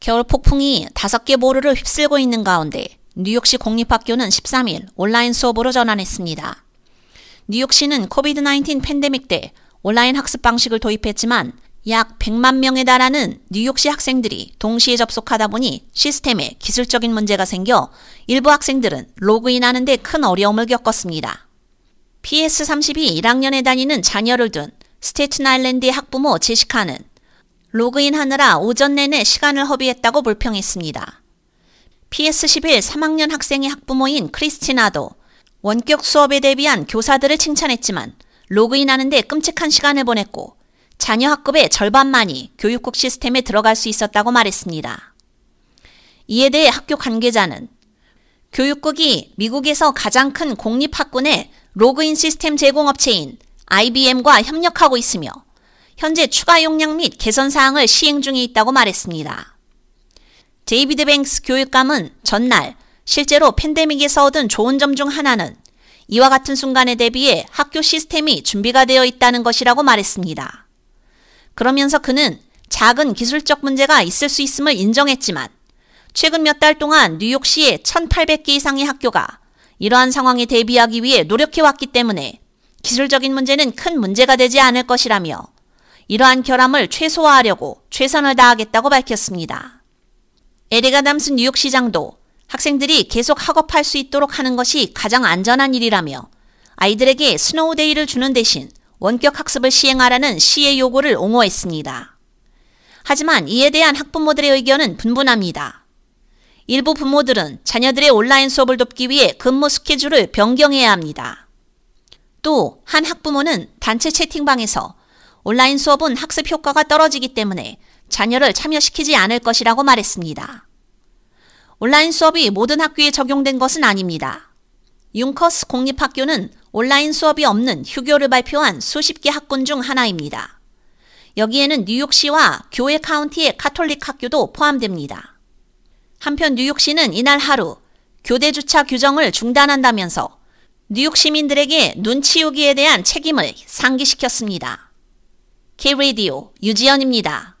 겨울 폭풍이 다섯 개 보루를 휩쓸고 있는 가운데 뉴욕시 공립학교는 13일 온라인 수업으로 전환했습니다. 뉴욕시는 코비드-19 팬데믹 때 온라인 학습 방식을 도입했지만 약 100만 명에 달하는 뉴욕시 학생들이 동시에 접속하다 보니 시스템에 기술적인 문제가 생겨 일부 학생들은 로그인하는 데 큰 어려움을 겪었습니다. PS32 1학년에 다니는 자녀를 둔 스테튼 아일랜드의 학부모 제시카는 로그인하느라 오전 내내 시간을 허비했다고 불평했습니다. PS11 3학년 학생의 학부모인 크리스티나도 원격 수업에 대비한 교사들을 칭찬했지만 로그인하는데 끔찍한 시간을 보냈고 자녀 학급의 절반만이 교육국 시스템에 들어갈 수 있었다고 말했습니다. 이에 대해 학교 관계자는 교육국이 미국에서 가장 큰 공립학군의 로그인 시스템 제공업체인 IBM과 협력하고 있으며 현재 추가 용량 및 개선 사항을 시행 중에 있다고 말했습니다. 데이비드 뱅크스 교육감은 전날 실제로 팬데믹에서 얻은 좋은 점 중 하나는 이와 같은 순간에 대비해 학교 시스템이 준비가 되어 있다는 것이라고 말했습니다. 그러면서 그는 작은 기술적 문제가 있을 수 있음을 인정했지만 최근 몇 달 동안 뉴욕시의 1,800개 이상의 학교가 이러한 상황에 대비하기 위해 노력해왔기 때문에 기술적인 문제는 큰 문제가 되지 않을 것이라며 이러한 결함을 최소화하려고 최선을 다하겠다고 밝혔습니다. 에릭 아담스 뉴욕시장도 학생들이 계속 학업할 수 있도록 하는 것이 가장 안전한 일이라며 아이들에게 snow day를 주는 대신 원격 학습을 시행하라는 시의 요구를 옹호했습니다. 하지만 이에 대한 학부모들의 의견은 분분합니다. 일부 부모들은 자녀들의 온라인 수업을 돕기 위해 근무 스케줄을 변경해야 합니다. 또 한 학부모는 단체 채팅방에서 온라인 수업은 학습 효과가 떨어지기 때문에 자녀를 참여시키지 않을 것이라고 말했습니다. 온라인 수업이 모든 학교에 적용된 것은 아닙니다. 융커스 공립학교는 온라인 수업이 없는 휴교를 발표한 수십 개 학군 중 하나입니다. 여기에는 뉴욕시와 교회 카운티의 카톨릭 학교도 포함됩니다. 한편 뉴욕시는 이날 하루 교대 주차 규정을 중단한다면서 뉴욕 시민들에게 눈 치우기에 대한 책임을 상기시켰습니다. K-Radio 유지연입니다.